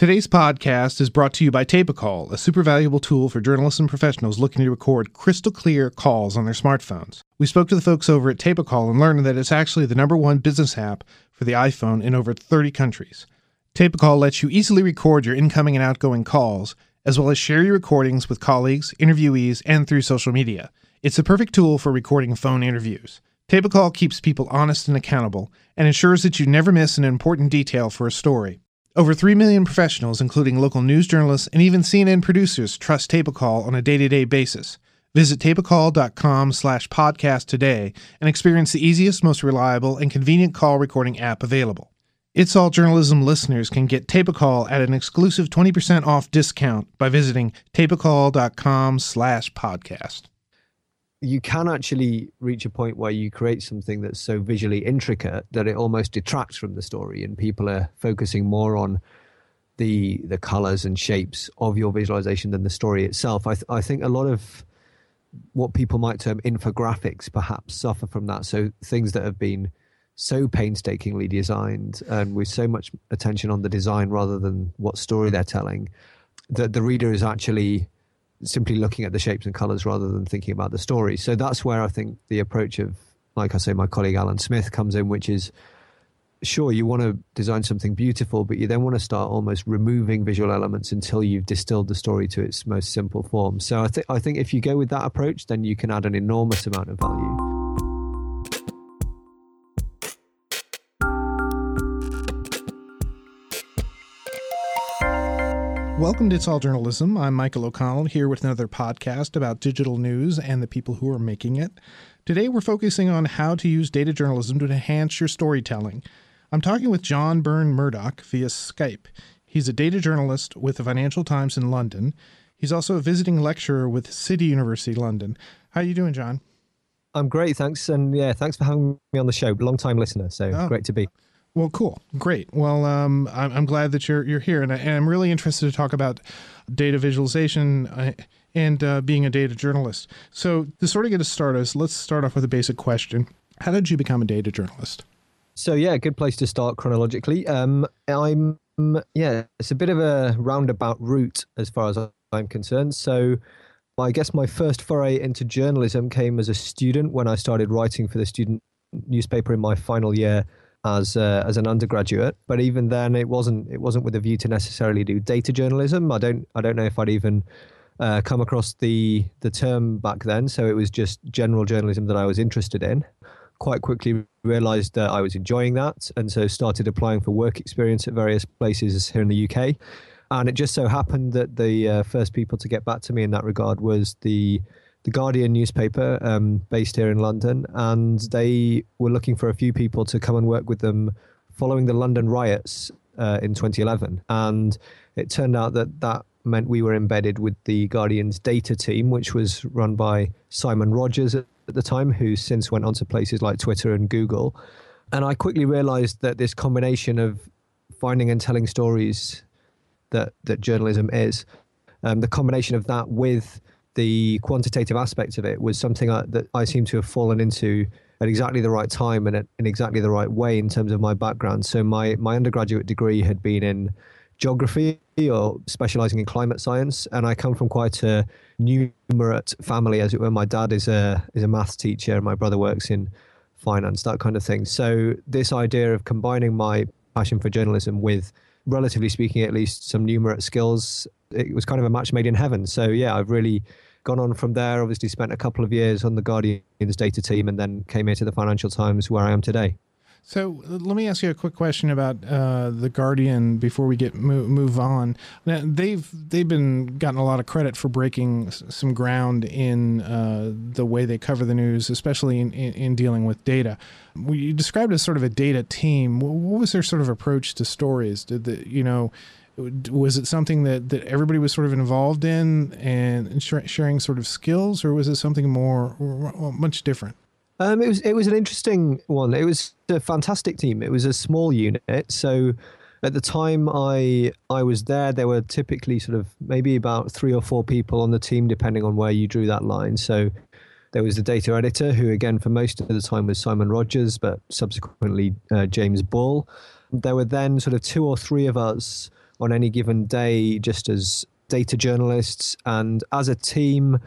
Today's podcast is brought to you by TapeACall, a super valuable tool for journalists and professionals looking to record crystal clear calls on their smartphones. We spoke to the folks over at TapeACall and learned that it's actually the number one business app for the iPhone in over 30 countries. TapeACall lets you easily record your incoming and outgoing calls, as well as share your recordings with colleagues, interviewees, and through social media. It's the perfect tool for recording phone interviews. TapeACall keeps people honest and accountable and ensures that you never miss an important detail for a story. Over 3 million professionals, including local news journalists and even CNN producers, trust TapeACall on a day-to-day basis. Visit tapeacall.com slash podcast today and experience the easiest, most reliable, and convenient call recording app available. It's All Journalism listeners can get TapeACall at an exclusive 20% off discount by visiting tapeacall.com slash podcast you can actually reach a point where you create something that's so visually intricate that it almost detracts from the story and people are focusing more on the the colors and shapes of your visualization than the story itself. I, th- I think a lot of what people might term infographics perhaps suffer from that. So things that have been so painstakingly designed and with so much attention on the design rather than what story they're telling that the reader is actually simply looking at the shapes and colors rather than thinking about the story. So that's where I think the approach of, like I say, my colleague Alan Smith comes in, which is sure you want to design something beautiful, but you then want to start almost removing visual elements until you've distilled the story to its most simple form. So I think I think if you go with that approach, then you can add an enormous amount of value. Welcome to It's All Journalism. I'm Michael O'Connell here with another podcast about digital news and the people who are making it. Today we're focusing on how to use data journalism to enhance your storytelling. I'm talking with John Burn-Murdoch via Skype. He's a data journalist with the Financial Times in London. He's also a visiting lecturer with City University London. How are you doing, John? I'm great, thanks. And yeah, thanks for having me on the show. Long time listener, so oh. great to be. Well, cool, great. Well, um, I'm, I'm, glad that you're you're here, and, I, am really interested to talk about data visualization uh, and uh, being a data journalist. So, to sort of get us started, let's start off with a basic question: How did you become a data journalist? So, yeah, good place to start chronologically. Um, I'm yeah, it's a bit of a roundabout route as far as I'm concerned. So, I guess my first foray into journalism came as a student when I started writing for the student newspaper in my final year as uh, as an undergraduate. But even then, it wasn't it wasn't with a view to necessarily do data journalism. I don't I don't know if I'd even uh, come across the the term back then. So it was just general journalism that I was interested in. Quite quickly realised that I was enjoying that, and so started applying for work experience at various places here in the UK. And it just so happened that the uh, first people to get back to me in that regard was the the Guardian newspaper um, based here in London, and they were looking for a few people to come and work with them following the London riots uh, in 2011. And it turned out that that meant we were embedded with the Guardian's data team, which was run by Simon Rogers at the time, who since went on to places like Twitter and Google. And I quickly realized that this combination of finding and telling stories that, that journalism is, um, the combination of that with the quantitative aspect of it was something I, that I seem to have fallen into at exactly the right time and at, in exactly the right way in terms of my background. So my my undergraduate degree had been in geography or specializing in climate science, and I come from quite a numerate family, as it were. My dad is a is a maths teacher, and my brother works in finance, that kind of thing. So this idea of combining my passion for journalism with relatively speaking, at least some numerate skills it was kind of a match made in heaven. So yeah, I've really gone on from there. Obviously, spent a couple of years on the Guardian's data team, and then came here to the Financial Times, where I am today. So let me ask you a quick question about uh, the Guardian before we get move, move on. Now, they've they've been gotten a lot of credit for breaking some ground in uh, the way they cover the news, especially in, in, in dealing with data. You described as sort of a data team. What was their sort of approach to stories? Did the you know was it something that, that everybody was sort of involved in and sharing sort of skills, or was it something more much different? Um, it was it was an interesting one. It was a fantastic team. It was a small unit, so at the time I I was there, there were typically sort of maybe about three or four people on the team, depending on where you drew that line. So there was the data editor, who again for most of the time was Simon Rogers, but subsequently uh, James Ball. There were then sort of two or three of us on any given day, just as data journalists and as a team.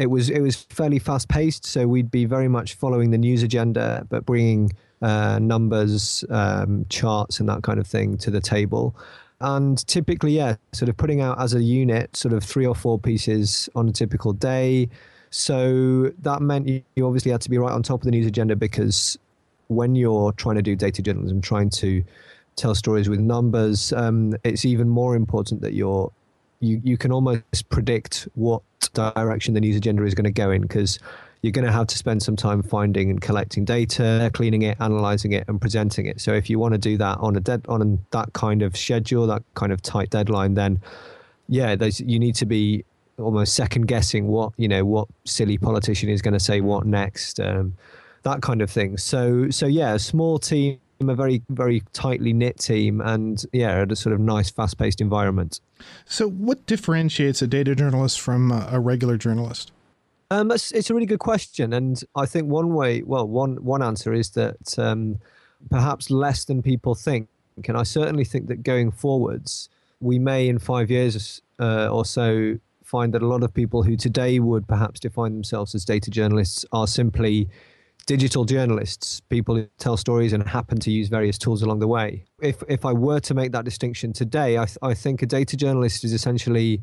It was it was fairly fast paced, so we'd be very much following the news agenda, but bringing uh, numbers, um, charts, and that kind of thing to the table. And typically, yeah, sort of putting out as a unit, sort of three or four pieces on a typical day. So that meant you, obviously had to be right on top of the news agenda because when you're trying to do data journalism, trying to tell stories with numbers, um, it's even more important that you're you you can almost predict what direction the news agenda is going to go in because you're going to have to spend some time finding and collecting data, cleaning it, analyzing it, and presenting it. So if you want to do that on a dead on that kind of schedule, that kind of tight deadline, then yeah, you need to be almost second guessing what you know what silly politician is going to say what next um, that kind of thing so so yeah a small team a very very tightly knit team and yeah at a sort of nice fast paced environment. So what differentiates a data journalist from a regular journalist? Um, it's, it's a really good question and i think one way well one one answer is that um, perhaps less than people think and i certainly think that going forwards we may in five years uh, or so find that a lot of people who today would perhaps define themselves as data journalists are simply digital journalists, people who tell stories and happen to use various tools along the way. If if I were to make that distinction today, I, th- I think a data journalist is essentially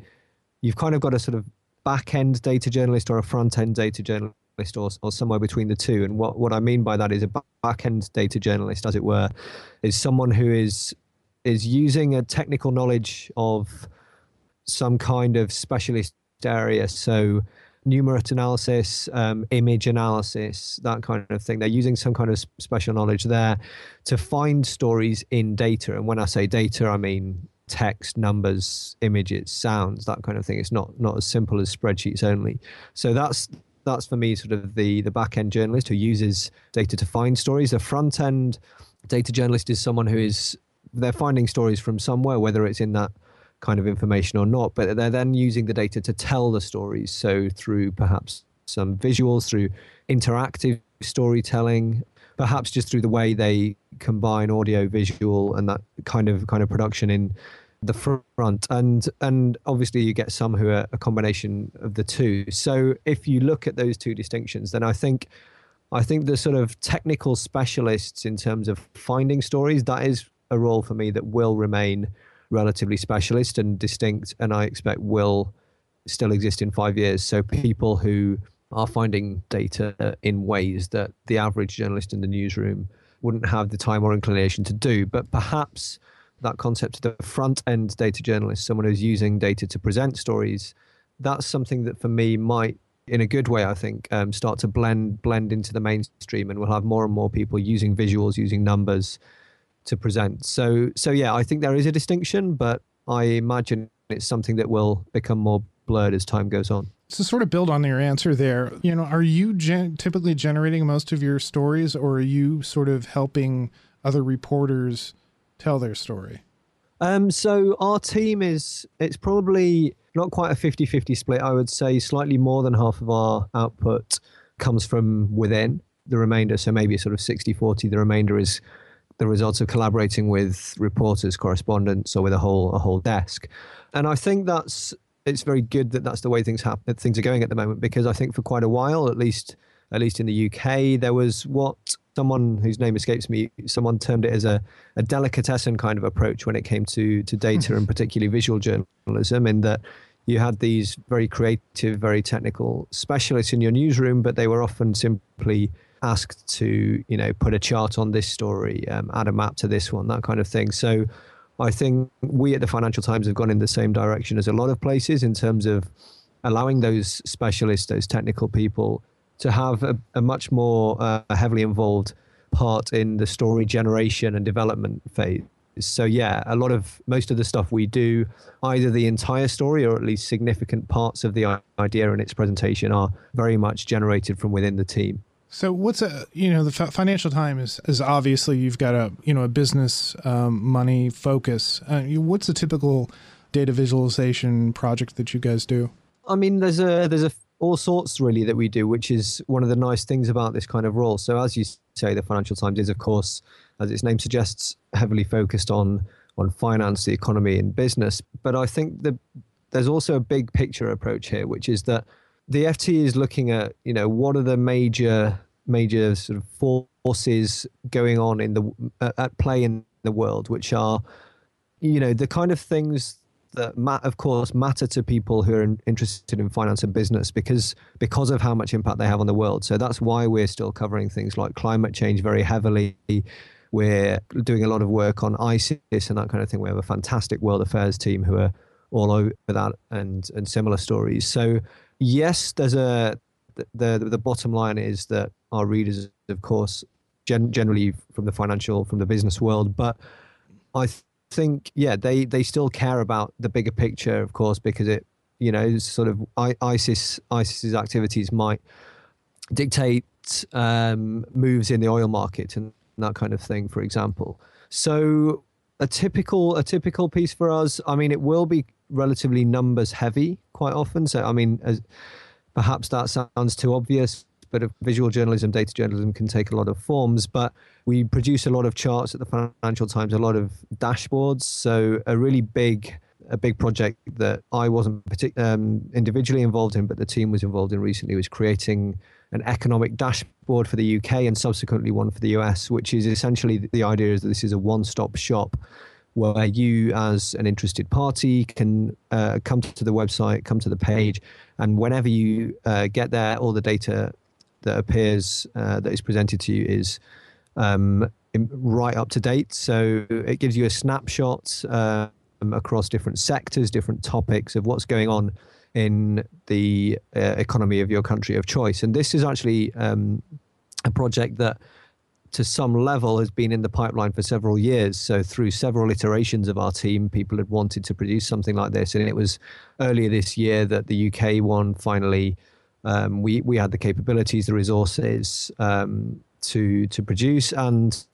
you've kind of got a sort of back end data journalist or a front end data journalist or, or somewhere between the two. And what, what I mean by that is a back end data journalist, as it were, is someone who is is using a technical knowledge of some kind of specialist area. So numerate analysis, um, image analysis, that kind of thing. They're using some kind of special knowledge there to find stories in data. And when I say data, I mean text, numbers, images, sounds, that kind of thing. It's not not as simple as spreadsheets only. So that's that's for me sort of the the back end journalist who uses data to find stories. The front end data journalist is someone who is they're finding stories from somewhere, whether it's in that kind of information or not, but they're then using the data to tell the stories. So through perhaps some visuals, through interactive storytelling, perhaps just through the way they combine audio, visual, and that kind of kind of production in the front. And and obviously you get some who are a combination of the two. So if you look at those two distinctions, then I think I think the sort of technical specialists in terms of finding stories, that is a role for me that will remain relatively specialist and distinct, and I expect will still exist in five years. So people who are finding data in ways that the average journalist in the newsroom wouldn't have the time or inclination to do. But perhaps that concept of the front end data journalist, someone who's using data to present stories, that's something that for me might, in a good way, I think, um, start to blend blend into the mainstream, and we'll have more and more people using visuals, using numbers, to present. So so yeah, I think there is a distinction, but I imagine it's something that will become more blurred as time goes on. To sort of build on your answer there, you know, are you gen- typically generating most of your stories, or are you sort of helping other reporters tell their story? Um, so our team is it's probably not quite a 50-50 split. I would say slightly more than half of our output comes from within. The remainder, so maybe sort of 60-40, the remainder is the results of collaborating with reporters, correspondents, or with a whole a whole desk. And I think that's it's very good that that's the way things happen. Things are going at the moment because I think for quite a while, at least at least in the UK, there was what someone whose name escapes me, someone termed it as a, a delicatessen kind of approach when it came to to data and particularly visual journalism, in that you had these very creative, very technical specialists in your newsroom, but they were often simply asked to you know put a chart on this story, um, add a map to this one, that kind of thing. So I think we at the Financial Times have gone in the same direction as a lot of places in terms of allowing those specialists, those technical people, to have a, a much more uh, heavily involved part in the story generation and development phase. So yeah, a lot of most of the stuff we do, either the entire story or at least significant parts of the idea and its presentation are very much generated from within the team. So what's a you know the Financial Times is, is obviously you've got a you know a business um, money focus. Uh, what's a typical data visualization project that you guys do? I mean, there's a there's a all sorts really that we do, which is one of the nice things about this kind of role. So as you say, the Financial Times is of course, as its name suggests, heavily focused on on finance, the economy, and business. But I think the, there's also a big picture approach here, which is that the FT is looking at you know what are the major major sort of forces going on in the at play in the world, which are you know the kind of things that ma- of course matter to people who are in, interested in finance and business because because of how much impact they have on the world. So that's why we're still covering things like climate change very heavily. We're doing a lot of work on ISIS and that kind of thing. We have a fantastic world affairs team who are all over that and and similar stories. So yes, there's a the the bottom line is that our readers, of course, gen- generally from the financial from the business world, but I think yeah they they still care about the bigger picture, of course, because it you know sort of ISIS ISIS's activities might dictate um, moves in the oil market and that kind of thing, for example. So a typical a typical piece for us. I mean, it will be relatively numbers heavy quite often. So I mean, as, perhaps that sounds too obvious, but visual journalism, data journalism can take a lot of forms. But we produce a lot of charts at the Financial Times, a lot of dashboards. So a really big a big project that I wasn't partic- um, individually involved in, but the team was involved in recently was creating an economic dashboard for the UK and subsequently one for the US, which is essentially the idea is that this is a one-stop shop where you, as an interested party, can uh, come to the website, come to the page, and whenever you uh, get there, all the data that appears uh, that is presented to you is um, right up to date. So it gives you a snapshot um, across different sectors, different topics of what's going on in the uh, economy of your country of choice. And this is actually um, a project that to some level has been in the pipeline for several years. So through several iterations of our team, people had wanted to produce something like this, and it was earlier this year that the UK one finally um, we we had the capabilities, the resources um, to to produce. And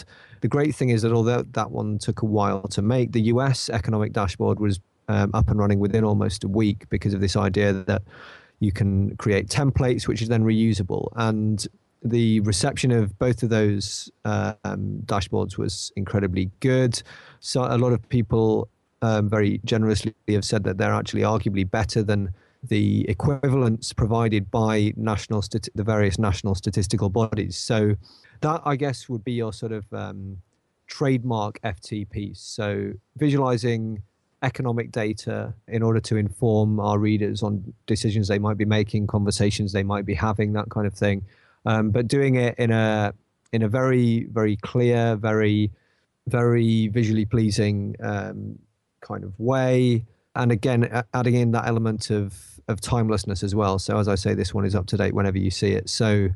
the great thing is that although that one took a while to make, the US economic dashboard was um, up and running within almost a week because of this idea that you can create templates which is then reusable. And the reception of both of those uh, um, dashboards was incredibly good. So a lot of people um, very generously have said that they're actually arguably better than the equivalents provided by national the various national statistical bodies. So that I guess would be your sort of um, trademark FT piece. So visualizing economic data in order to inform our readers on decisions they might be making, conversations they might be having, that kind of thing. Um, but doing it in a in a very very clear, very very visually pleasing um, kind of way, and again adding in that element of of timelessness as well. So as I say, this one is up to date whenever you see it. So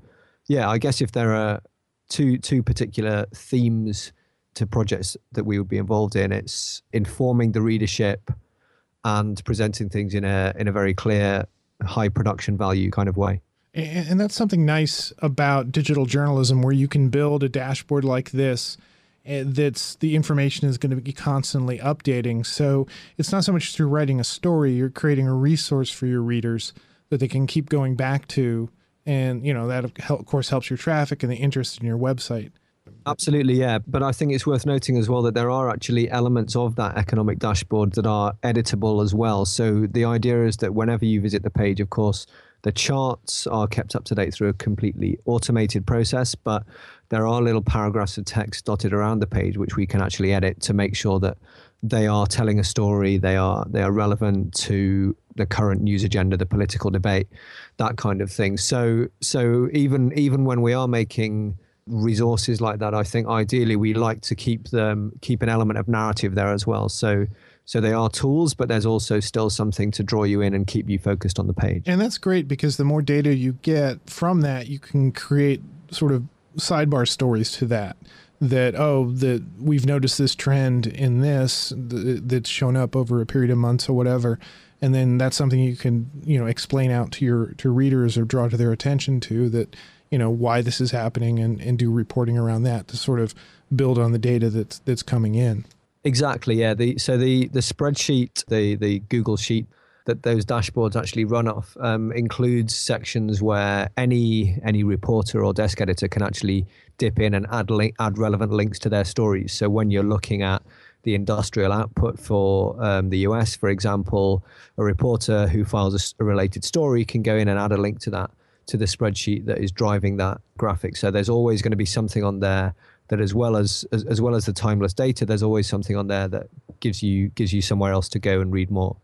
yeah, I guess if there are two two particular themes to projects that we would be involved in, it's informing the readership and presenting things in a in a very clear, high production value kind of way. And that's something nice about digital journalism, where you can build a dashboard like this eh, that's the information is going to be constantly updating. So it's not so much through writing a story, you're creating a resource for your readers that they can keep going back to. And, you know, that of course helps your traffic and the interest in your website. Absolutely, yeah. But I think it's worth noting as well that there are actually elements of that economic dashboard that are editable as well. So the idea is that whenever you visit the page, of course, the charts are kept up to date through a completely automated process, but there are little paragraphs of text dotted around the page which we can actually edit to make sure that they are telling a story, they are they are relevant to the current news agenda, the political debate, that kind of thing. So so even even when we are making resources like that, I think ideally we like to keep them keep an element of narrative there as well. So so they are tools, but there's also still something to draw you in and keep you focused on the page. And that's great because the more data you get from that, you can create sort of sidebar stories to that that oh that we've noticed this trend in this that's shown up over a period of months or whatever and then that's something you can you know explain out to your to readers or draw to their attention to that you know why this is happening and, and do reporting around that to sort of build on the data that's that's coming in exactly yeah the so the the spreadsheet the the google sheet that those dashboards actually run off um, includes sections where any any reporter or desk editor can actually dip in and add link, add relevant links to their stories. So when you're looking at the industrial output for um, the US, for example, a reporter who files a, a, related story can go in and add a link to that to the spreadsheet that is driving that graphic. So there's always going to be something on there that, as well as, as as well as the timeless data, there's always something on there that gives you gives you somewhere else to go and read more.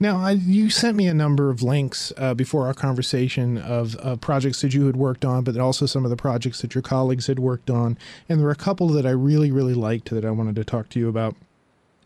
Now, I, you sent me a number of links uh, before our conversation of uh, projects that you had worked on, but also some of the projects that your colleagues had worked on. And there were a couple that I really, really liked that I wanted to talk to you about.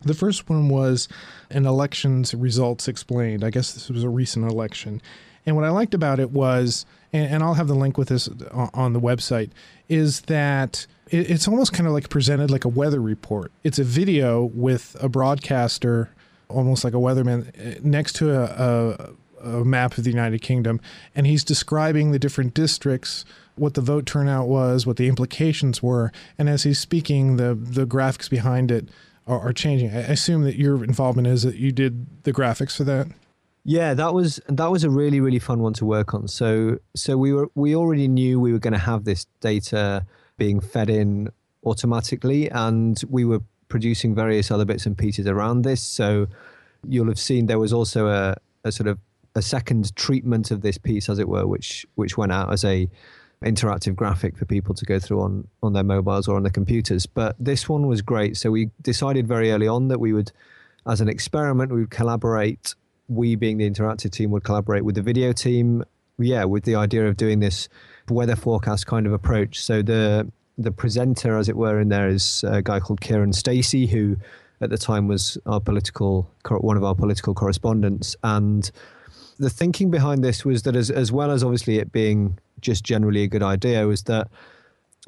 The first one was an election's results explained. I guess this was a recent election. And what I liked about it was, and, and I'll have the link with this on, on the website, is that it's almost kind of like presented like a weather report. It's a video with a broadcaster almost like a weatherman, eh, next to a, a, a map of the United Kingdom, and he's describing the different districts, what the vote turnout was, what the implications were, and as he's speaking, the the graphics behind it are, are changing. I assume that your involvement is that you did the graphics for that. Yeah, that was that was a really really fun one to work on. So so we were we already knew we were going to have this data being fed in automatically, and we were producing various other bits and pieces around this. So you'll have seen there was also a, a sort of a second treatment of this piece, as it were, which which went out as a interactive graphic for people to go through on on their mobiles or on their computers. But this one was great. So we decided very early on that we would, as an experiment, we would collaborate. We, being the interactive team, would collaborate with the video team. Yeah, with the idea of doing this weather forecast kind of approach. So the the presenter, as it were, in there is a guy called Kiran Stacey, who at the time was our political one of our political correspondents. And the thinking behind this was that, as as well as obviously it being just generally a good idea, was that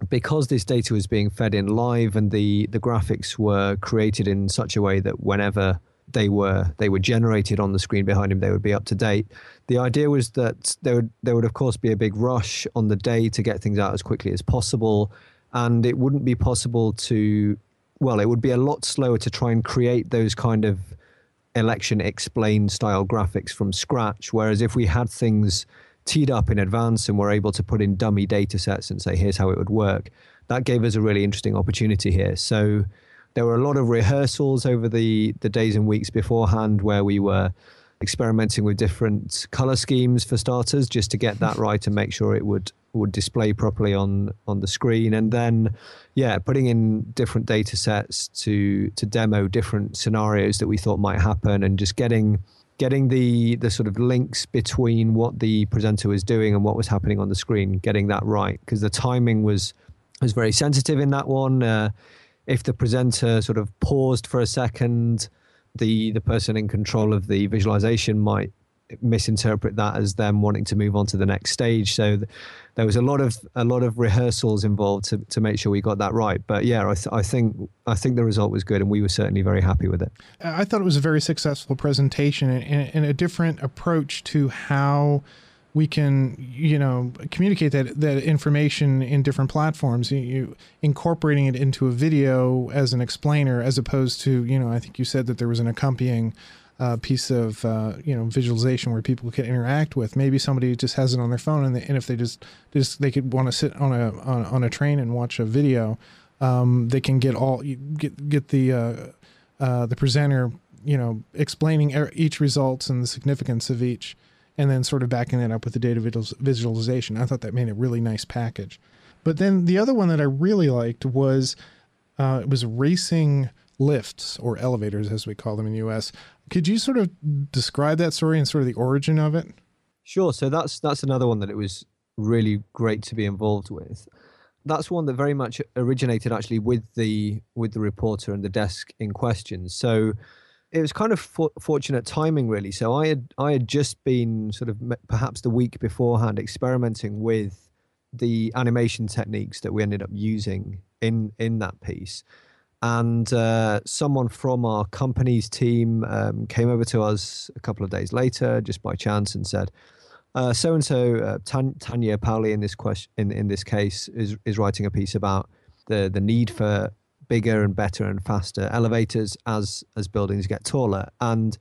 because this data was being fed in live and the the graphics were created in such a way that whenever they were they were generated on the screen behind him they would be up to date. The idea was that there would there would of course be a big rush on the day to get things out as quickly as possible and it wouldn't be possible to well it would be a lot slower to try and create those kind of election explained style graphics from scratch whereas if we had things teed up in advance and were able to put in dummy data sets and say here's how it would work that gave us a really interesting opportunity here. So there were a lot of rehearsals over the the days and weeks beforehand where we were experimenting with different color schemes for starters just to get that right and make sure it would would display properly on on the screen. And then yeah putting in different data sets to to demo different scenarios that we thought might happen and just getting getting the the sort of links between what the presenter was doing and what was happening on the screen getting that right because the timing was was very sensitive in that one. Uh, if the presenter sort of paused for a second the the person in control of the visualization might misinterpret that as them wanting to move on to the next stage. So th- there was a lot of a lot of rehearsals involved to, to make sure we got that right. But yeah, I, th- I think I think the result was good, and we were certainly very happy with it. I thought it was a very successful presentation and, and a different approach to how we can you know communicate that that information in different platforms you, you, incorporating it into a video as an explainer as opposed to you know i think you said that there was an accompanying uh, piece of uh, you know visualization where people can interact with. Maybe somebody just has it on their phone, and, they, and if they just just they could want to sit on a on, on, a train and watch a video, um, they can get all get get the uh, uh, the presenter you know explaining each results and the significance of each, and then sort of backing that up with the data visualization. I thought that made a really nice package. But then the other one that I really liked was uh, it was racing lifts or elevators as we call them in the US. Could you sort of describe that story and sort of the origin of it? Sure. So that's that's another one that it was really great to be involved with. That's one that very much originated actually with the with the reporter and the desk in question. So it was kind of for, fortunate timing really. So I had I had just been sort of perhaps the week beforehand experimenting with the animation techniques that we ended up using in in that piece and uh, someone from our company's team um, came over to us a couple of days later, just by chance, and said, "So and so, Tanya Powley, in this question, in in this case, is is writing a piece about the the need for bigger and better and faster elevators as as buildings get taller." And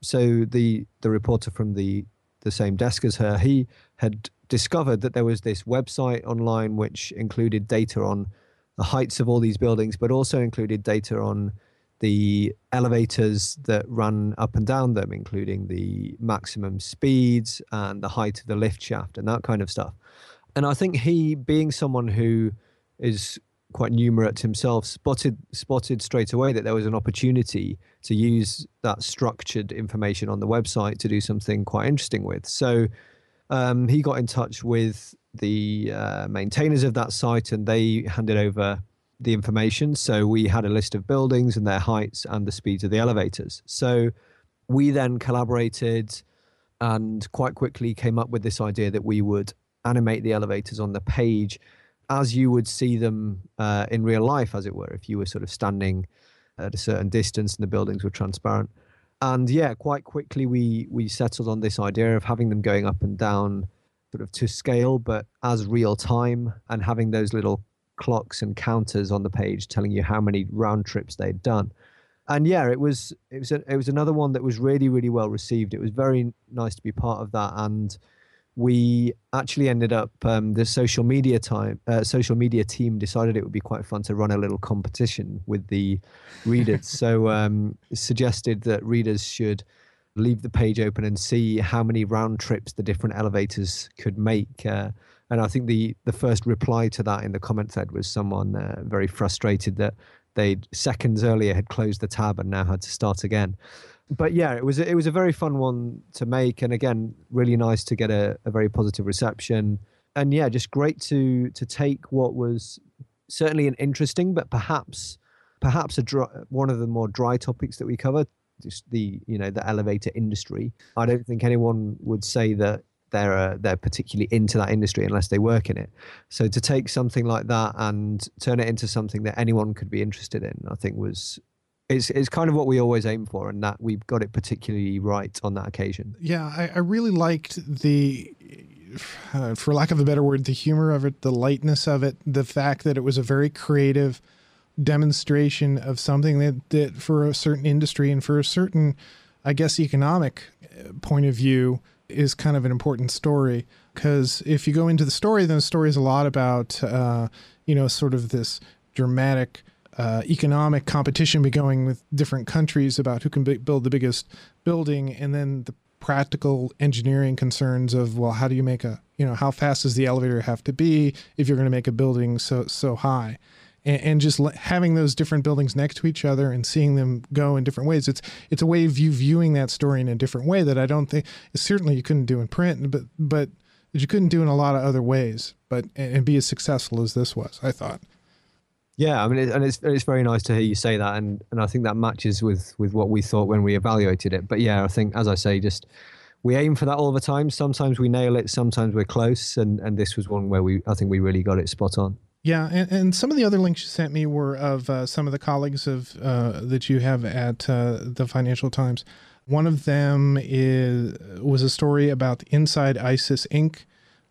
so the the reporter from the the same desk as her, he had discovered that there was this website online which included data on the heights of all these buildings, but also included data on the elevators that run up and down them, including the maximum speeds and the height of the lift shaft and that kind of stuff. And I think he, being someone who is quite numerate himself, spotted spotted straight away that there was an opportunity to use that structured information on the website to do something quite interesting with. So um, he got in touch with the uh, maintainers of that site, and they handed over the information. So we had a list of buildings and their heights and the speeds of the elevators. So we then collaborated and quite quickly came up with this idea that we would animate the elevators on the page as you would see them uh, in real life, as it were, if you were sort of standing at a certain distance and the buildings were transparent. And yeah, quite quickly we we settled on this idea of having them going up and down sort of to scale, but as real time and having those little clocks and counters on the page telling you how many round trips they'd done. And yeah, it was it was a, it was another one that was really really well received. It was very nice to be part of that, and we actually ended up um, the social media time uh, social media team decided it would be quite fun to run a little competition with the readers. so um, suggested that readers should leave the page open and see how many round trips the different elevators could make. Uh, and I think the the first reply to that in the comment thread was someone uh, very frustrated that they seconds earlier had closed the tab and now had to start again. But yeah, it was it was a very fun one to make, and again, really nice to get a, a very positive reception. And yeah, just great to to take what was certainly an interesting, but perhaps perhaps a dry, one of the more dry topics that we covered, just the you know the elevator industry. I don't think anyone would say that they're uh, they're particularly into that industry unless they work in it. So to take something like that and turn it into something that anyone could be interested in, I think was it's it's kind of what we always aim for, and that we've got it particularly right on that occasion. Yeah, I, I really liked the. Uh, for lack of a better word, the humor of it, the lightness of it, the fact that it was a very creative demonstration of something that, that for a certain industry and for a certain, I guess, economic uh, point of view, is kind of an important story because if you go into the story, then the story is a lot about uh, you know sort of this dramatic uh, economic competition be going with different countries about who can b- build the biggest building, and then the practical engineering concerns of well, how do you make a you know how fast does the elevator have to be if you're going to make a building so so high and, and just having those different buildings next to each other and seeing them go in different ways. It's it's a way of you viewing that story in a different way that I don't think certainly you couldn't do in print, but but you couldn't do in a lot of other ways. But and be as successful as this was, I thought. Yeah, I mean, it, and it's it's very nice to hear you say that, and and I think that matches with with what we thought when we evaluated it. But yeah, I think as I say, just we aim for that all the time. Sometimes we nail it, sometimes we're close, and and this was one where we I think we really got it spot on. Yeah, and, and some of the other links you sent me were of uh, some of the colleagues of uh, that you have at uh, the Financial Times. One of them is was a story about Inside ISIS Inc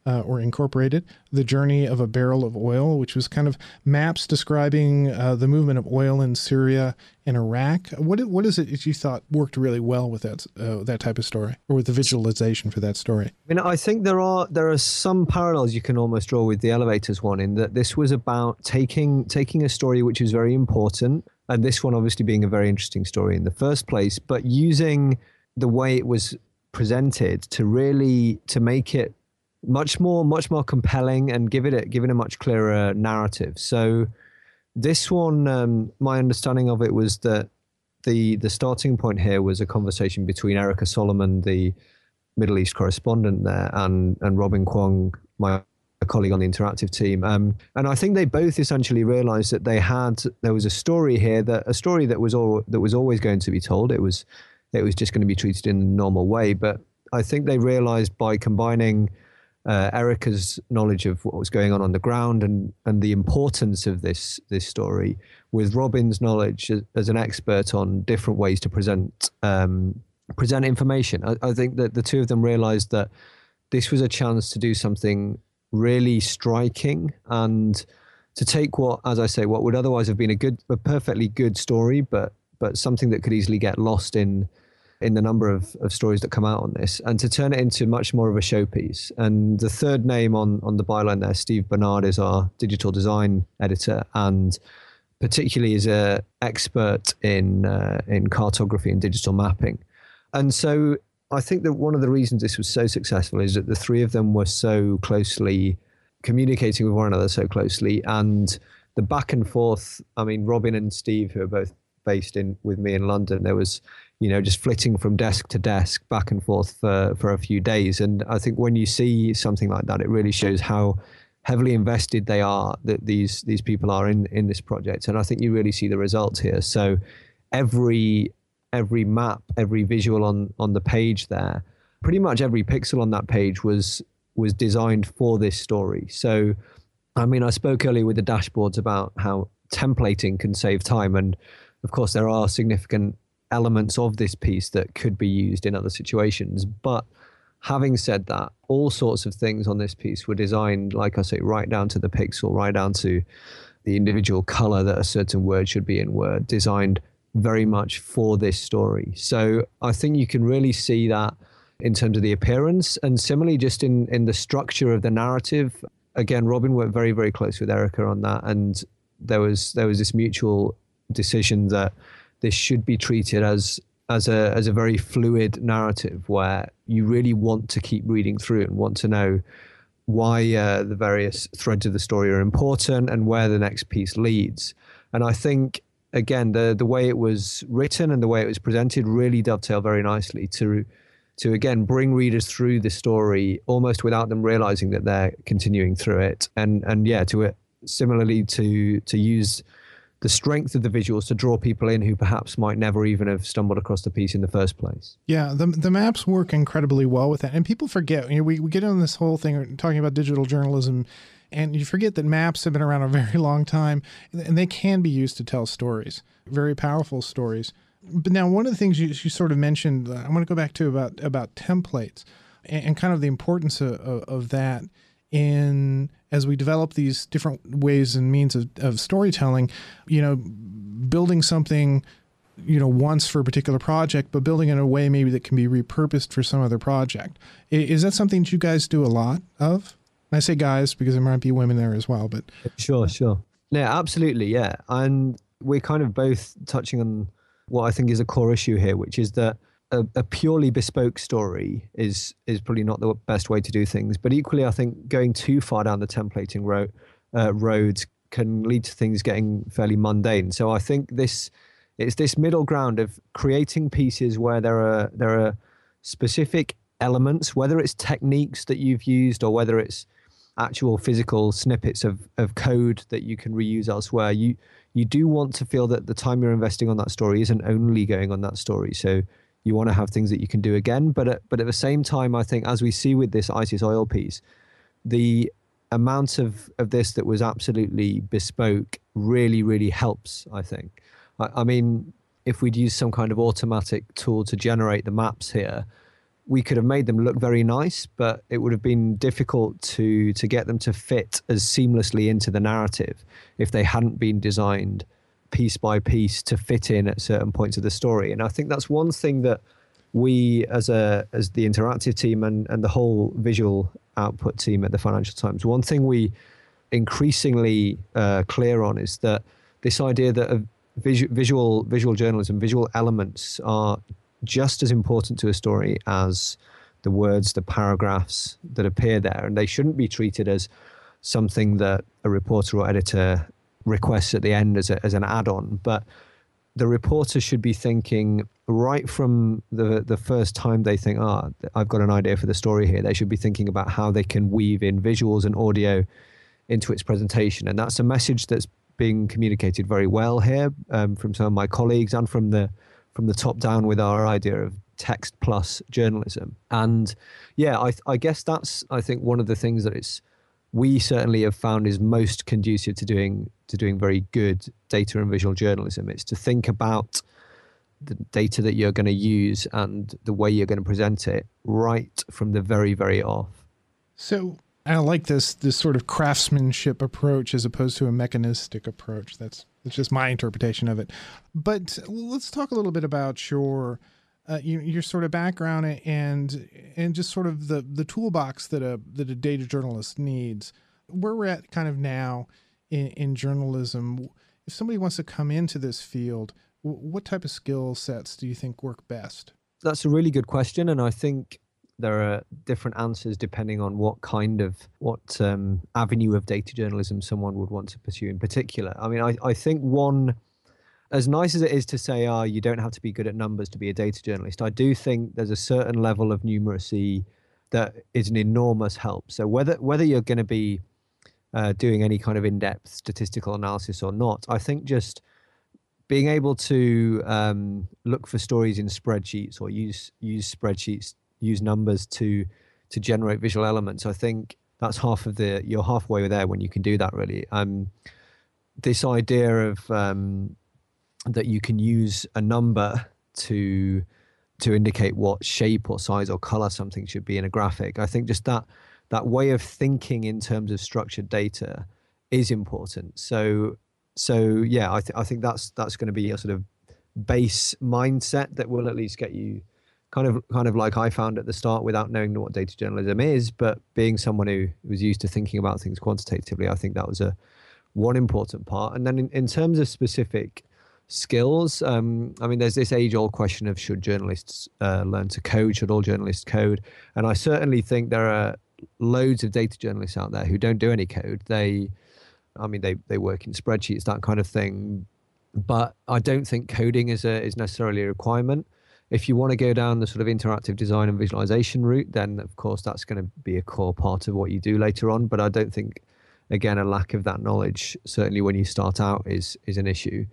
uh, or Incorporated, The Journey of a Barrel of Oil, which was kind of maps describing uh, the movement of oil in Syria and Iraq. What what is it that you thought worked really well with that uh, that type of story, or with the visualization for that story? I mean, I think there are there are some parallels you can almost draw with the elevators one, in that this was about taking taking a story which is very important, and this one obviously being a very interesting story in the first place, but using the way it was presented to really to make it much more much more compelling and give it a, a much clearer narrative. So this one, um, my understanding of it was that the the starting point here was a conversation between Erika Solomon, the Middle East correspondent there, and and Robin Kwong, my colleague on the interactive team. Um, and I think they both essentially realized that they had there was a story here that a story that was all that was always going to be told. It was it was just going to be treated in the normal way. But I think they realized by combining uh, Erika's knowledge of what was going on on the ground and and the importance of this this story, with Robin's knowledge as, an expert on different ways to present um, present information. I, I, think that the two of them realized that this was a chance to do something really striking and to take what, as I say, what would otherwise have been a good, a perfectly good story, but but something that could easily get lost in in the number of, of stories that come out on this and to turn it into much more of a showpiece. And the third name on, on the byline there, Steve Bernard, is our digital design editor. And particularly is a expert in uh, in cartography and digital mapping. And so I think that one of the reasons this was so successful is that the three of them were so closely communicating with one another so closely and the back and forth i mean robin and steve who are both based in with me in london there was you know just flitting from desk to desk back and forth for, for a few days. And i think when you see something like that it really shows how heavily invested they are that these these people are in in this project. And i think you really see the results here. So every every map every visual on on the page there pretty much every pixel on that page was was designed for this story. So i mean i spoke earlier with the dashboards about how templating can save time. And of course there are significant elements of this piece that could be used in other situations but having said that, all sorts of things on this piece were designed, like I say, right down to the pixel, right down to the individual color that a certain word should be in Word, designed very much for this story. So I think you can really see that in terms of the appearance and similarly just in, in the structure of the narrative. Again, Robin worked very, very close with Erika on that. And there was there was this mutual decision that this should be treated as as a as a very fluid narrative where you really want to keep reading through and want to know why uh, the various threads of the story are important and where the next piece leads. And I think again the the way it was written and the way it was presented really dovetail very nicely to to again bring readers through the story almost without them realizing that they're continuing through it and and yeah to it similarly to to use the strength of the visuals to draw people in who perhaps might never even have stumbled across the piece in the first place. Yeah, the, the maps work incredibly well with that. And people forget, you know, we, we get on this whole thing talking about digital journalism, and you forget that maps have been around a very long time and they can be used to tell stories, very powerful stories. But now, one of the things you, you sort of mentioned, I want to go back to about, about templates and, and kind of the importance of, of, of that in as we develop these different ways and means of, of storytelling, you know, building something, you know, once for a particular project, but building in a way maybe that can be repurposed for some other project. Is that something that you guys do a lot of? And I say guys because there might be women there as well, but sure, sure. Yeah, absolutely. Yeah. And we're kind of both touching on what I think is a core issue here, which is that a, a, purely bespoke story is is probably not the best way to do things. But equally, I think going too far down the templating road uh, roads can lead to things getting fairly mundane. So I think this it's this middle ground of creating pieces where there are there are specific elements, whether it's techniques that you've used or whether it's actual physical snippets of, of code that you can reuse elsewhere. You you do want to feel that the time you're investing on that story isn't only going on that story. So you want to have things that you can do again. But at, but at the same time, I think as we see with this ISIS oil piece, the amount of, of this that was absolutely bespoke really, really helps, I think. I, I mean, if we'd used some kind of automatic tool to generate the maps here, we could have made them look very nice, but it would have been difficult to to get them to fit as seamlessly into the narrative if they hadn't been designed piece by piece to fit in at certain points of the story. And I think that's one thing that we as a as the interactive team and, and the whole visual output team at the Financial Times, one thing we increasingly uh, clear on is that this idea that a visual, visual visual journalism, visual elements are just as important to a story as the words, the paragraphs that appear there, and they shouldn't be treated as something that a reporter or editor requests at the end as, a, as an add-on but the reporter should be thinking right from the the first time they think ah oh, I've got an idea for the story here. They should be thinking about how they can weave in visuals and audio into its presentation. And that's a message that's being communicated very well here um, from some of my colleagues and from the from the top down with our idea of text plus journalism. And yeah I, I guess that's I think one of the things that it's we certainly have found is most conducive to doing to doing very good data and visual journalism. It's to think about the data that you're going to use and the way you're going to present it right from the very very off. So I like this this sort of craftsmanship approach as opposed to a mechanistic approach. That's that's just my interpretation of it. But let's talk a little bit about your uh, your, your sort of background and and just sort of the the toolbox that a that a data journalist needs. Where we're at kind of now in, in journalism, if somebody wants to come into this field, what type of skill sets do you think work best? That's a really good question, and I think there are different answers depending on what kind of what um, avenue of data journalism someone would want to pursue in particular. I mean, I, I think one as nice as it is to say, oh, you don't have to be good at numbers to be a data journalist, I do think there's a certain level of numeracy that is an enormous help. So whether whether you're going to be uh, doing any kind of in-depth statistical analysis or not, I think just being able to um, look for stories in spreadsheets or use use spreadsheets, use numbers to to generate visual elements. I think that's half of the you're halfway there when you can do that. Really, um, this idea of um, that you can use a number to to indicate what shape or size or color something should be in a graphic. I think just that that way of thinking in terms of structured data is important. So so yeah, I, th- I think that's that's going to be a sort of base mindset that will at least get you kind of kind of like I found at the start without knowing what data journalism is, but being someone who was used to thinking about things quantitatively, I think that was a one important part. And then in, in terms of specific skills. Um, I mean, there's this age old question of should journalists uh, learn to code? Should all journalists code? And I certainly think there are loads of data journalists out there who don't do any code. They, I mean, they, they work in spreadsheets, that kind of thing. But I don't think coding is a, is necessarily a requirement. If you want to go down the sort of interactive design and visualization route, then of course that's going to be a core part of what you do later on. But I don't think, again, a lack of that knowledge, certainly when you start out, is is an issue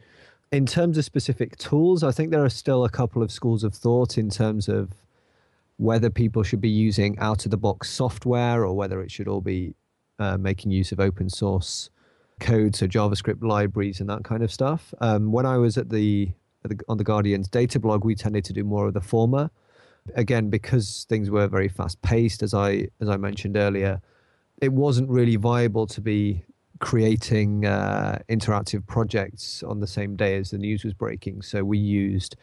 in terms of specific tools, I think there are still a couple of schools of thought in terms of whether people should be using out of the box software or whether it should all be uh, making use of open source code, so JavaScript libraries and that kind of stuff. Um, when I was at the, at the, on the Guardian's data blog, we tended to do more of the former. Again, because things were very fast paced, as I as I mentioned earlier, it wasn't really viable to be creating uh, interactive projects on the same day as the news was breaking. So we used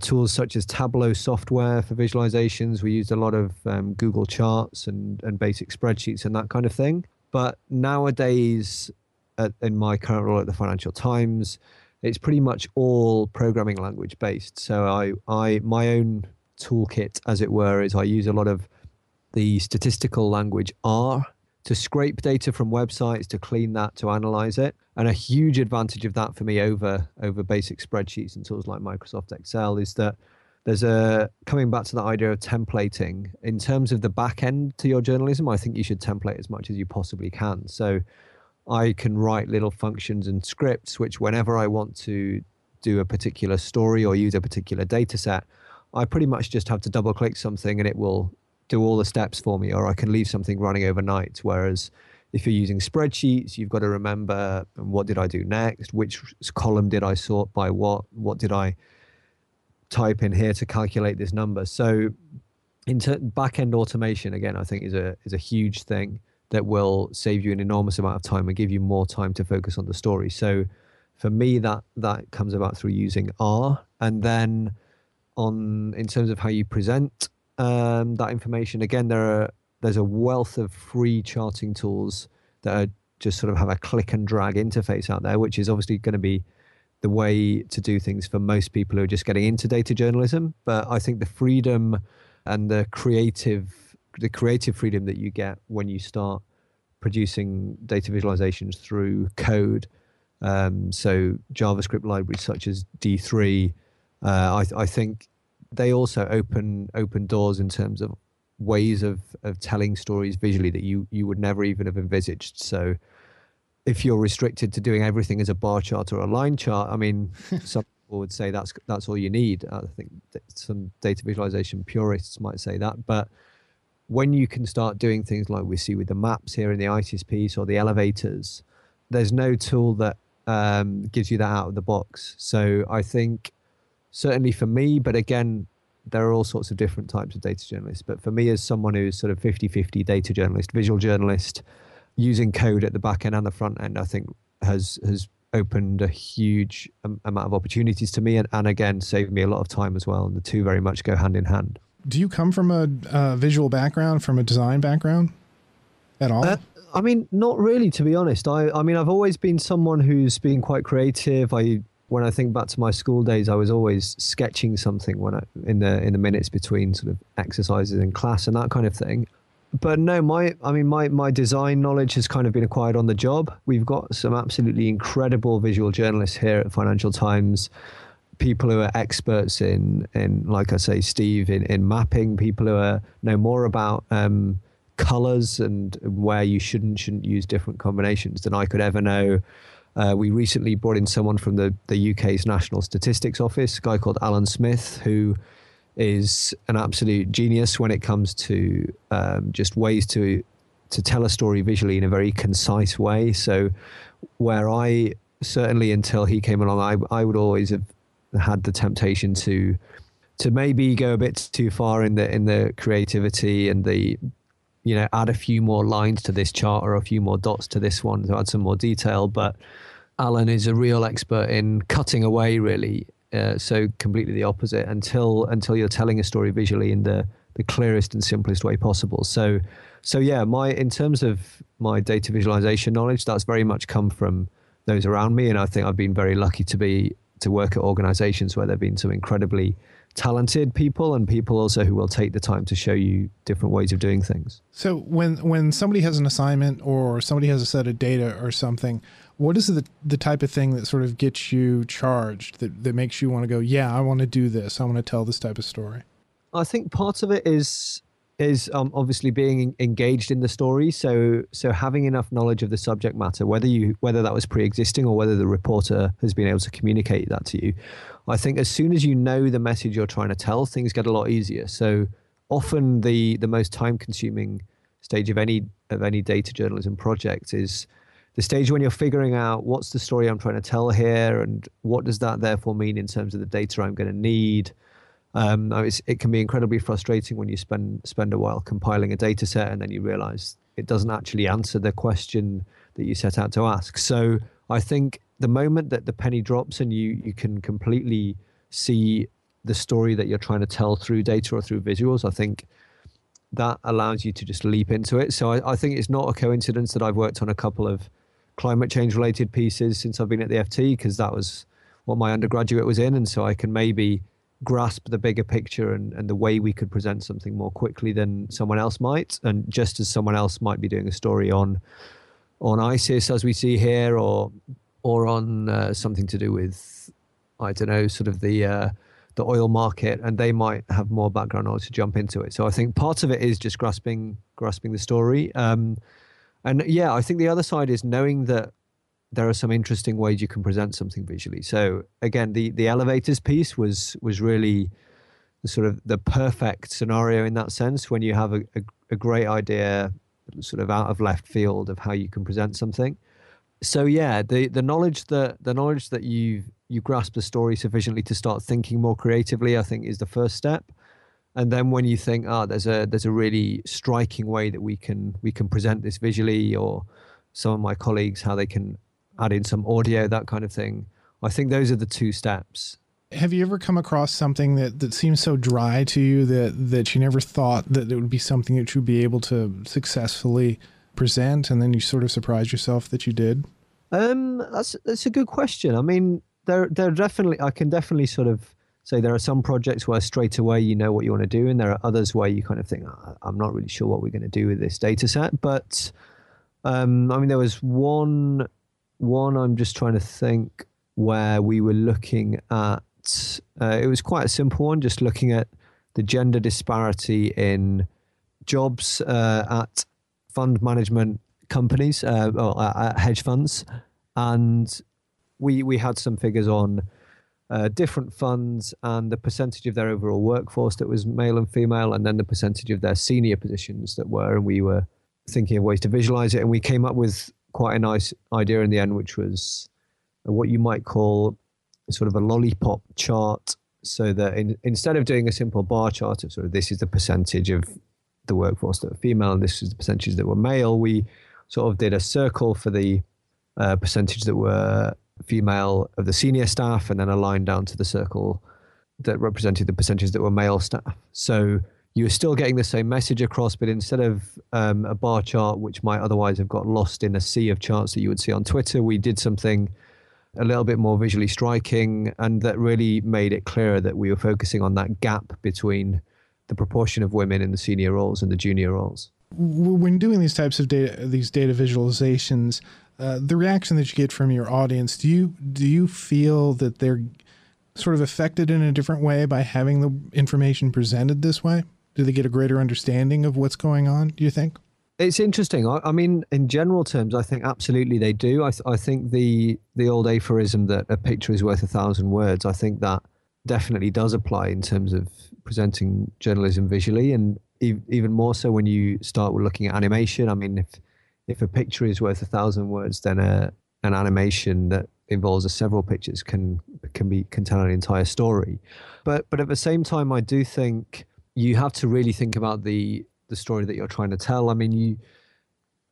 tools such as Tableau software for visualizations. We used a lot of um, Google Charts and, and basic spreadsheets and that kind of thing. But nowadays, at, in my current role at the Financial Times, it's pretty much all programming language based. So I, I my own toolkit, as it were, is I use a lot of the statistical language R to scrape data from websites, to clean that, to analyze it. And a huge advantage of that for me over over basic spreadsheets and tools like Microsoft Excel is that there's a coming back to the idea of templating in terms of the back end to your journalism. I think you should template as much as you possibly can. So I can write little functions and scripts which, whenever I want to do a particular story or use a particular data set, I pretty much just have to double click something and it will do all the steps for me, or I can leave something running overnight. Whereas if you're using spreadsheets, you've got to remember um, what did I do next? Which column did I sort by what? What did I type in here to calculate this number? So, into back end automation again, I think is a is a huge thing that will save you an enormous amount of time and give you more time to focus on the story. So, for me, that that comes about through using R, and then on in terms of how you present um, that information. Again, there are there's a wealth of free charting tools that are just sort of have a click and drag interface out there, which is obviously going to be the way to do things for most people who are just getting into data journalism. But I think the freedom and the creative the creative freedom that you get when you start producing data visualizations through code, um, so JavaScript libraries such as D3, uh, I, I think they also open open doors in terms of ways of of telling stories visually that you you would never even have envisaged. So if you're restricted to doing everything as a bar chart or a line chart, I mean, some people would say that's that's all you need. I think some data visualization purists might say that, but when you can start doing things like we see with the maps here in the ISIS piece or the elevators, there's no tool that um, gives you that out of the box. So I think certainly for me, but again, there are all sorts of different types of data journalists. But for me, as someone who's sort of 50 50 data journalist, visual journalist, using code at the back end and the front end, I think has has opened a huge amount of opportunities to me and, and again saved me a lot of time as well. And the two very much go hand in hand. Do you come from a, a visual background, from a design background at all? Uh, I mean, not really, to be honest. I, I mean, I've always been someone who's been quite creative. I, when I think back to my school days, I was always sketching something when I, in the in the minutes between sort of exercises in class and that kind of thing. But no, my I mean, my my design knowledge has kind of been acquired on the job. We've got some absolutely incredible visual journalists here at Financial Times people who are experts in in like I say, Steve in in mapping, people who are know more about um, colors and where you shouldn't shouldn't use different combinations than I could ever know. Uh, we recently brought in someone from the the UK's National Statistics Office, a guy called Alan Smith, who is an absolute genius when it comes to um, just ways to to tell a story visually in a very concise way. So, where I certainly until he came along, I I would always have had the temptation to to maybe go a bit too far in the in the creativity and the you know add a few more lines to this chart or a few more dots to this one to add some more detail but alan is a real expert in cutting away really uh, so completely the opposite until until you're telling a story visually in the the clearest and simplest way possible. So so yeah my in terms of my data visualization knowledge that's very much come from those around me and i think i've been very lucky to be to work at organizations where there have been some incredibly talented people and people also who will take the time to show you different ways of doing things. So when when somebody has an assignment or somebody has a set of data or something, what is the the type of thing that sort of gets you charged that that makes you want to go, yeah, I want to do this. I want to tell this type of story. I think part of it is is um, obviously being engaged in the story. So so having enough knowledge of the subject matter, whether you whether that was pre-existing or whether the reporter has been able to communicate that to you. I think as soon as you know the message you're trying to tell, things get a lot easier. So often the the most time-consuming stage of any of any data journalism project is the stage when you're figuring out what's the story I'm trying to tell here and what does that therefore mean in terms of the data I'm going to need um, it can be incredibly frustrating when you spend spend a while compiling a data set and then you realize it doesn't actually answer the question that you set out to ask. So I think the moment that the penny drops and you you can completely see the story that you're trying to tell through data or through visuals, I think that allows you to just leap into it. So I, I think it's not a coincidence that I've worked on a couple of climate change related pieces since I've been at the FT because that was what my undergraduate was in, and so I can maybe grasp the bigger picture and, and the way we could present something more quickly than someone else might. And just as someone else might be doing a story on on ISIS, as we see here, or or on uh, something to do with I don't know, sort of the uh, the oil market, and they might have more background knowledge to jump into it. So I think part of it is just grasping grasping the story. Um, and yeah, I think the other side is knowing that there are some interesting ways you can present something visually. So again, the the elevators piece was was really sort of the perfect scenario in that sense when you have a, a, a great idea sort of out of left field of how you can present something. So yeah, the the knowledge that the knowledge that you you grasp the story sufficiently to start thinking more creatively, I think, is the first step. And then when you think, ah, oh, there's a there's a really striking way that we can we can present this visually, or some of my colleagues how they can add in some audio, that kind of thing. I think those are the two steps. Have you ever come across something that, that seems so dry to you that, that you never thought that it would be something that you'd be able to successfully present, and then you sort of surprised yourself that you did? Um, that's that's a good question. I mean, there there definitely I can definitely sort of say there are some projects where straight away you know what you want to do, and there are others where you kind of think oh, I'm not really sure what we're going to do with this data set. But um, I mean, there was one one, I'm just trying to think where we were looking at. Uh, it was quite a simple one, just looking at the gender disparity in jobs uh, at fund management companies uh, or at hedge funds, and we we had some figures on uh, different funds and the percentage of their overall workforce that was male and female, and then the percentage of their senior positions that were, and we were thinking of ways to visualize it, and we came up with quite a nice idea in the end, which was what you might call sort of a lollipop chart. So that in, instead of doing a simple bar chart of sort of this is the percentage of the workforce that were female and this is the percentage that were male, we sort of did a circle for the uh, percentage that were female of the senior staff and then a line down to the circle that represented the percentage that were male staff. So you were still getting the same message across, but instead of um, a bar chart, which might otherwise have got lost in a sea of charts that you would see on Twitter, we did something a little bit more visually striking and that really made it clearer that we were focusing on that gap between the proportion of women in the senior roles and the junior roles. When doing these types of data, these data visualizations, uh, the reaction that you get from your audience, do you do you feel that they're sort of affected in a different way by having the information presented this way? Do they get a greater understanding of what's going on? Do you think? It's interesting. I, I mean, in general terms, I think absolutely they do. I, th- I think the the old aphorism that a picture is worth a thousand words. I think that definitely does apply in terms of presenting journalism visually, and even more so when you start looking at animation. I mean, if if a picture is worth a thousand words, then a an animation that involves several pictures can can be can tell an entire story. But but at the same time, I do think you have to really think about the the story that you're trying to tell. I mean, you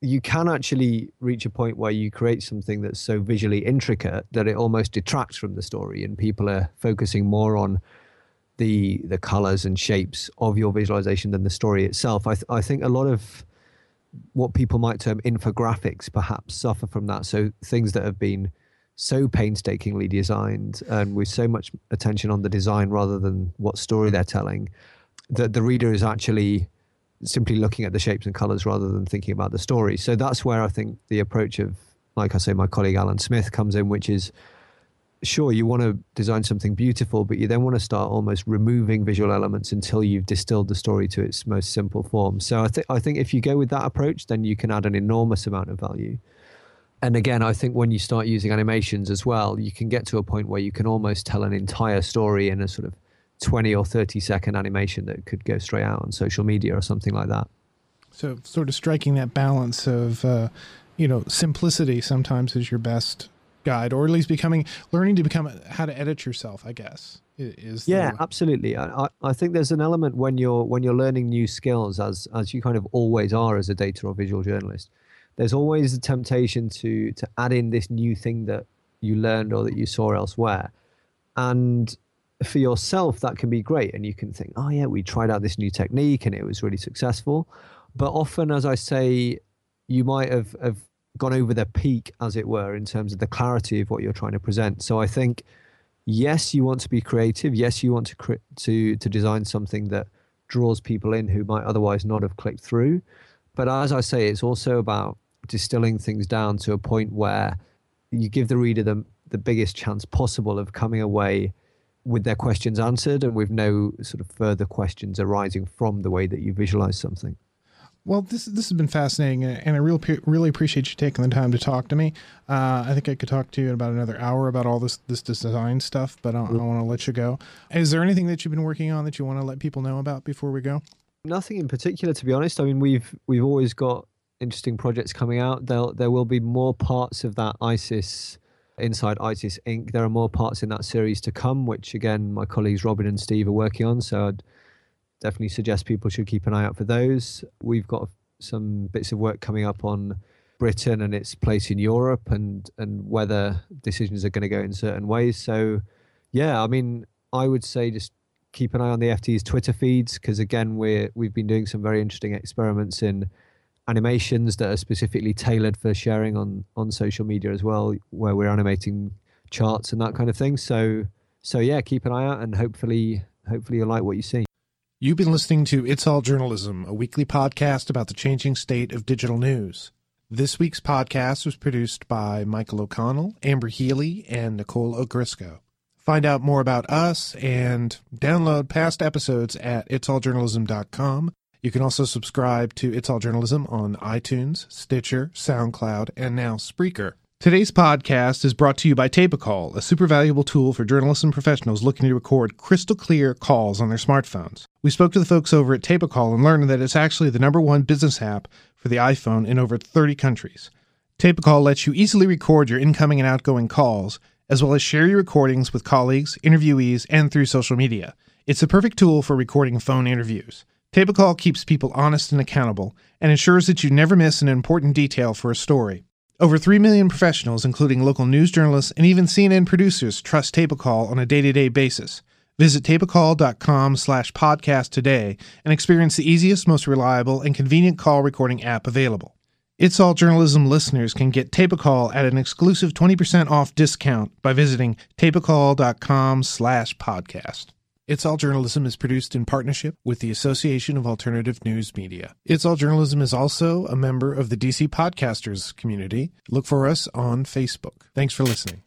you can actually reach a point where you create something that's so visually intricate that it almost detracts from the story, and people are focusing more on the the colors and shapes of your visualization than the story itself. I th- I think a lot of what people might term infographics perhaps suffer from that. So things that have been so painstakingly designed and with so much attention on the design rather than what story they're telling that the reader is actually simply looking at the shapes and colors rather than thinking about the story. So that's where I think the approach of, like I say, my colleague Alan Smith comes in, which is sure you want to design something beautiful, but you then want to start almost removing visual elements until you've distilled the story to its most simple form. So I think I think if you go with that approach, then you can add an enormous amount of value. And again, I think when you start using animations as well, you can get to a point where you can almost tell an entire story in a sort of 20 or 30 second animation that could go straight out on social media or something like that. So, sort of striking that balance of, uh, you know, simplicity sometimes is your best guide, or at least becoming, learning to become how to edit yourself, I guess. Is yeah, the... absolutely. I, I think there's an element when you're when you're learning new skills, as as you kind of always are as a data or visual journalist. There's always a temptation to to add in this new thing that you learned or that you saw elsewhere, and for yourself, that can be great. And you can think, oh, yeah, we tried out this new technique and it was really successful. But often, as I say, you might have, have gone over the peak, as it were, in terms of the clarity of what you're trying to present. So I think, yes, you want to be creative. Yes, you want to, cre- to, to design something that draws people in who might otherwise not have clicked through. But as I say, it's also about distilling things down to a point where you give the reader the, the biggest chance possible of coming away with their questions answered and with no sort of further questions arising from the way that you visualize something. Well, this this has been fascinating, and I really really appreciate you taking the time to talk to me. Uh, I think I could talk to you in about another hour about all this this design stuff, but I don't, don't want to let you go. Is there anything that you've been working on that you want to let people know about before we go? Nothing in particular, to be honest. I mean, we've we've always got interesting projects coming out. There there will be more parts of that ISIS inside ISIS Inc. There are more parts in that series to come, which again, my colleagues Robin and Steve are working on. So I'd definitely suggest people should keep an eye out for those. We've got some bits of work coming up on Britain and its place in Europe and, and whether decisions are going to go in certain ways. So, yeah, I mean, I would say just keep an eye on the FT's Twitter feeds because again, we're we've been doing some very interesting experiments in animations that are specifically tailored for sharing on on social media as well, where we're animating charts and that kind of thing. So so yeah, keep an eye out and hopefully hopefully you'll like what you see. You've been listening to It's All Journalism, a weekly podcast about the changing state of digital news. This week's podcast was produced by Michael O'Connell, Amber Healy, and Nicole Ogrysko. Find out more about us and download past episodes at itsalljournalism.com you can also subscribe to It's All Journalism on iTunes, Stitcher, SoundCloud, and now Spreaker. Today's podcast is brought to you by TapeACall, a super valuable tool for journalists and professionals looking to record crystal clear calls on their smartphones. We spoke to the folks over at TapeACall and learned that it's actually the number one business app for the iPhone in over 30 countries. TapeACall lets you easily record your incoming and outgoing calls, as well as share your recordings with colleagues, interviewees, and through social media. It's the perfect tool for recording phone interviews. TapeACall keeps people honest and accountable and ensures that you never miss an important detail for a story. Over 3 million professionals, including local news journalists and even CNN producers, trust TapeACall on a day to day basis. Visit tapeacall.com slash podcast today and experience the easiest, most reliable, and convenient call recording app available. It's All Journalism listeners can get TapeACall at an exclusive 20% off discount by visiting tapeacall.com slash podcast. It's All Journalism is produced in partnership with the Association of Alternative News Media. It's All Journalism is also a member of the DC Podcasters community. Look for us on Facebook. Thanks for listening.